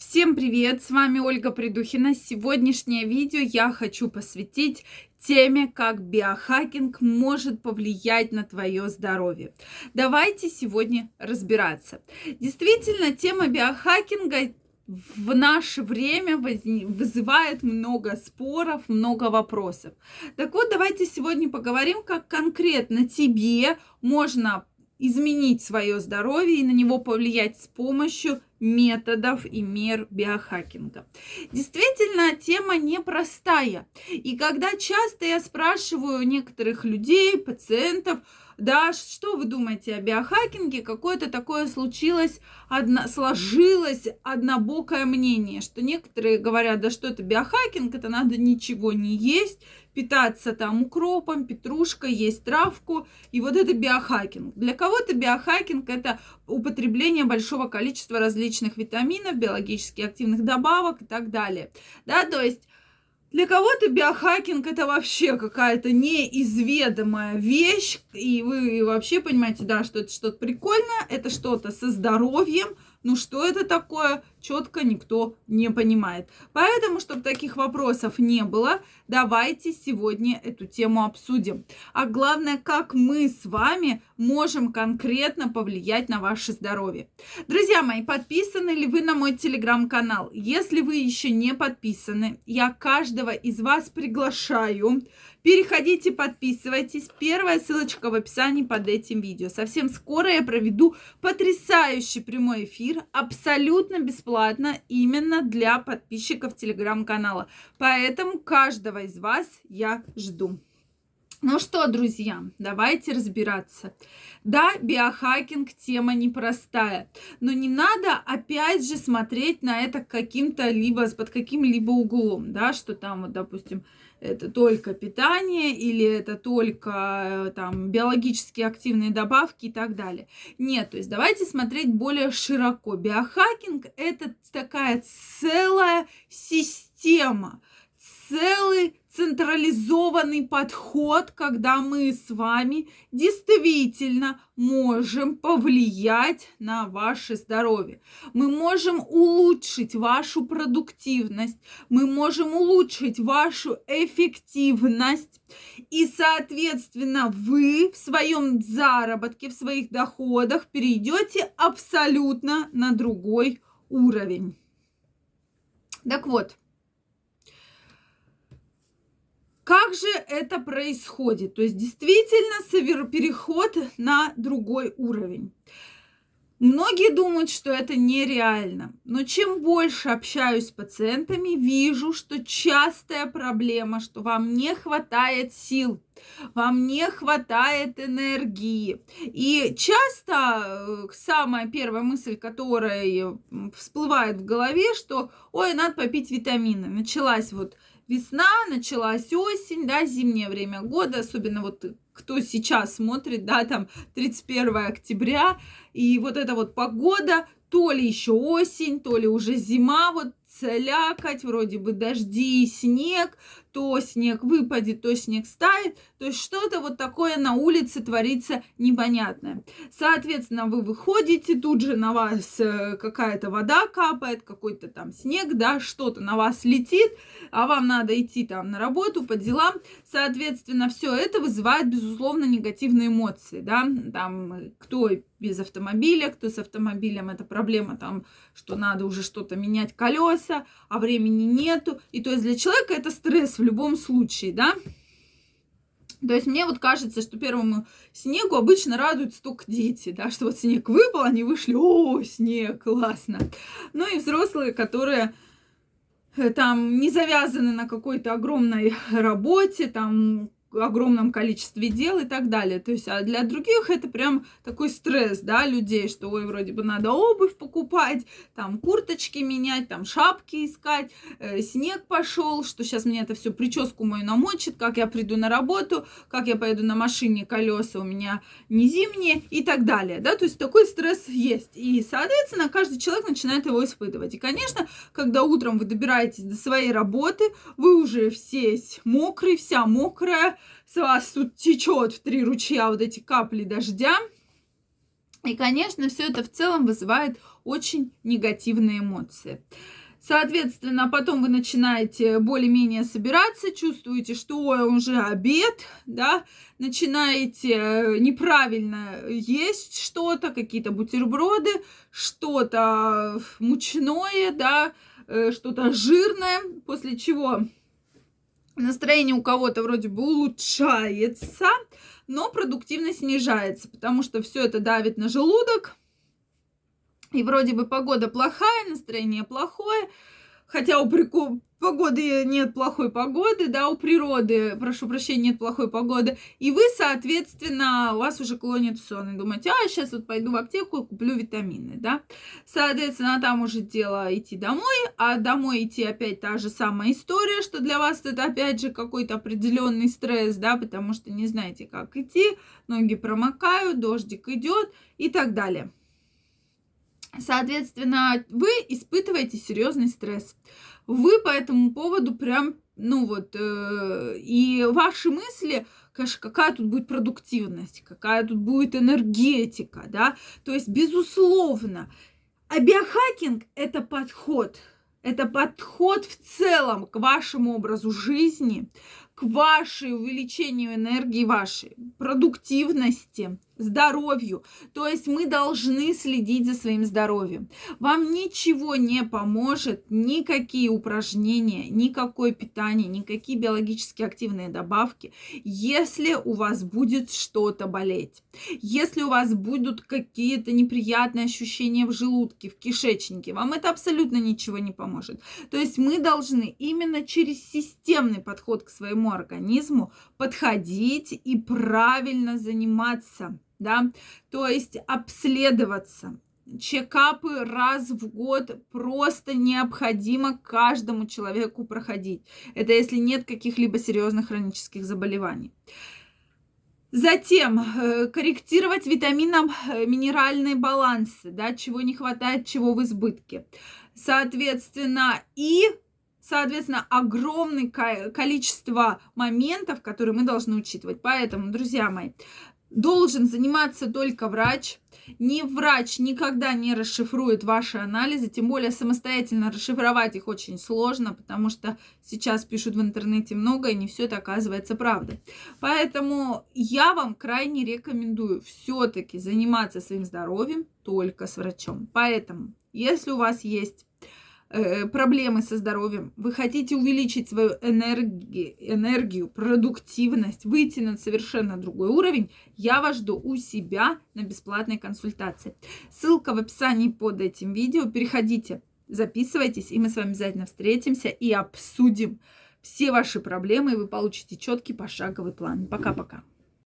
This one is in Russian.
Всем привет! С вами Ольга Придухина. Сегодняшнее видео я хочу посвятить теме, как биохакинг может повлиять на твое здоровье. Давайте сегодня разбираться. Действительно, тема биохакинга в наше время вызывает много споров, много вопросов. Так вот, давайте сегодня поговорим, как конкретно тебе можно изменить свое здоровье и на него повлиять с помощью методов и мер биохакинга. Действительно, тема непростая. И когда часто я спрашиваю некоторых людей, пациентов, да, что вы думаете о биохакинге? Какое-то такое случилось, одно, сложилось однобокое мнение, что некоторые говорят, да что это биохакинг, это надо ничего не есть, питаться там укропом, петрушкой, есть травку, и вот это биохакинг. Для кого-то биохакинг – это употребление большого количества различных витаминов, биологически активных добавок и так далее. Да, то есть для кого-то биохакинг это вообще какая-то неизведомая вещь, и вы вообще понимаете, да, что это что-то прикольное, это что-то со здоровьем, ну что это такое, четко никто не понимает. Поэтому, чтобы таких вопросов не было, давайте сегодня эту тему обсудим. А главное, как мы с вами можем конкретно повлиять на ваше здоровье. Друзья мои, подписаны ли вы на мой телеграм-канал? Если вы еще не подписаны, я каждого из вас приглашаю Переходите, подписывайтесь. Первая ссылочка в описании под этим видео. Совсем скоро я проведу потрясающий прямой эфир, абсолютно бесплатно, именно для подписчиков телеграм-канала. Поэтому каждого из вас я жду. Ну что, друзья, давайте разбираться. Да, биохакинг тема непростая, но не надо опять же смотреть на это каким-то либо под каким-либо углом, да, что там вот, допустим, это только питание или это только э, там биологически активные добавки и так далее. Нет, то есть давайте смотреть более широко. Биохакинг это такая целая система, целый централизованный подход, когда мы с вами действительно можем повлиять на ваше здоровье. Мы можем улучшить вашу продуктивность, мы можем улучшить вашу эффективность. И, соответственно, вы в своем заработке, в своих доходах перейдете абсолютно на другой уровень. Так вот, как же это происходит? То есть действительно переход на другой уровень. Многие думают, что это нереально, но чем больше общаюсь с пациентами, вижу, что частая проблема, что вам не хватает сил, вам не хватает энергии. И часто э, самая первая мысль, которая всплывает в голове, что, ой, надо попить витамины. Началась вот весна, началась осень, да, зимнее время года, особенно вот кто сейчас смотрит, да, там 31 октября, и вот эта вот погода, то ли еще осень, то ли уже зима, вот слякоть, вроде бы дожди и снег, то снег выпадет, то снег стает, то есть что-то вот такое на улице творится непонятное. Соответственно, вы выходите, тут же на вас э, какая-то вода капает, какой-то там снег, да, что-то на вас летит, а вам надо идти там на работу, по делам. Соответственно, все это вызывает, безусловно, негативные эмоции, да, там кто без автомобиля, кто с автомобилем, это проблема там, что надо уже что-то менять колеса, а времени нету. И то есть для человека это стресс в любом случае, да. То есть мне вот кажется, что первому снегу обычно радуются только дети, да, что вот снег выпал, они вышли, о, снег, классно. Ну и взрослые, которые э, там не завязаны на какой-то огромной работе, там огромном количестве дел и так далее. То есть, а для других это прям такой стресс, да, людей, что, ой, вроде бы надо обувь покупать, там, курточки менять, там, шапки искать, э, снег пошел, что сейчас мне это все прическу мою намочит, как я приду на работу, как я поеду на машине, колеса у меня не зимние и так далее, да, то есть такой стресс есть. И, соответственно, каждый человек начинает его испытывать. И, конечно, когда утром вы добираетесь до своей работы, вы уже все мокрый, вся мокрая, с вас тут течет в три ручья вот эти капли дождя. И, конечно, все это в целом вызывает очень негативные эмоции. Соответственно, потом вы начинаете более-менее собираться, чувствуете, что уже обед, да, начинаете э, неправильно есть что-то, какие-то бутерброды, что-то мучное, да, э, что-то жирное, после чего настроение у кого-то вроде бы улучшается, но продуктивность снижается, потому что все это давит на желудок, и вроде бы погода плохая, настроение плохое, хотя у прику... погоды нет плохой погоды, да, у природы, прошу прощения, нет плохой погоды, и вы, соответственно, у вас уже клонит в сон, и думаете, а, сейчас вот пойду в аптеку, куплю витамины, да, соответственно, там уже дело идти домой, а домой идти опять та же самая история, что для вас это опять же какой-то определенный стресс, да, потому что не знаете, как идти, ноги промокают, дождик идет и так далее. Соответственно, вы испытываете серьезный стресс. Вы по этому поводу прям, ну вот, э, и ваши мысли, конечно, какая тут будет продуктивность, какая тут будет энергетика, да, то есть, безусловно, а биохакинг – это подход, это подход в целом к вашему образу жизни, к вашей увеличению энергии вашей, продуктивности, здоровью. То есть мы должны следить за своим здоровьем. Вам ничего не поможет, никакие упражнения, никакое питание, никакие биологически активные добавки, если у вас будет что-то болеть. Если у вас будут какие-то неприятные ощущения в желудке, в кишечнике, вам это абсолютно ничего не поможет. То есть мы должны именно через системный подход к своему организму подходить и правильно заниматься да, то есть обследоваться. Чекапы раз в год просто необходимо каждому человеку проходить. Это если нет каких-либо серьезных хронических заболеваний. Затем э, корректировать витамином э, минеральные балансы, да, чего не хватает, чего в избытке. Соответственно, и соответственно, огромное количество моментов, которые мы должны учитывать. Поэтому, друзья мои, должен заниматься только врач. Ни врач никогда не расшифрует ваши анализы, тем более самостоятельно расшифровать их очень сложно, потому что сейчас пишут в интернете много, и не все это оказывается правдой. Поэтому я вам крайне рекомендую все-таки заниматься своим здоровьем только с врачом. Поэтому, если у вас есть проблемы со здоровьем, вы хотите увеличить свою энергию, энергию, продуктивность, выйти на совершенно другой уровень, я вас жду у себя на бесплатной консультации. Ссылка в описании под этим видео. Переходите, записывайтесь, и мы с вами обязательно встретимся и обсудим все ваши проблемы, и вы получите четкий пошаговый план. Пока-пока.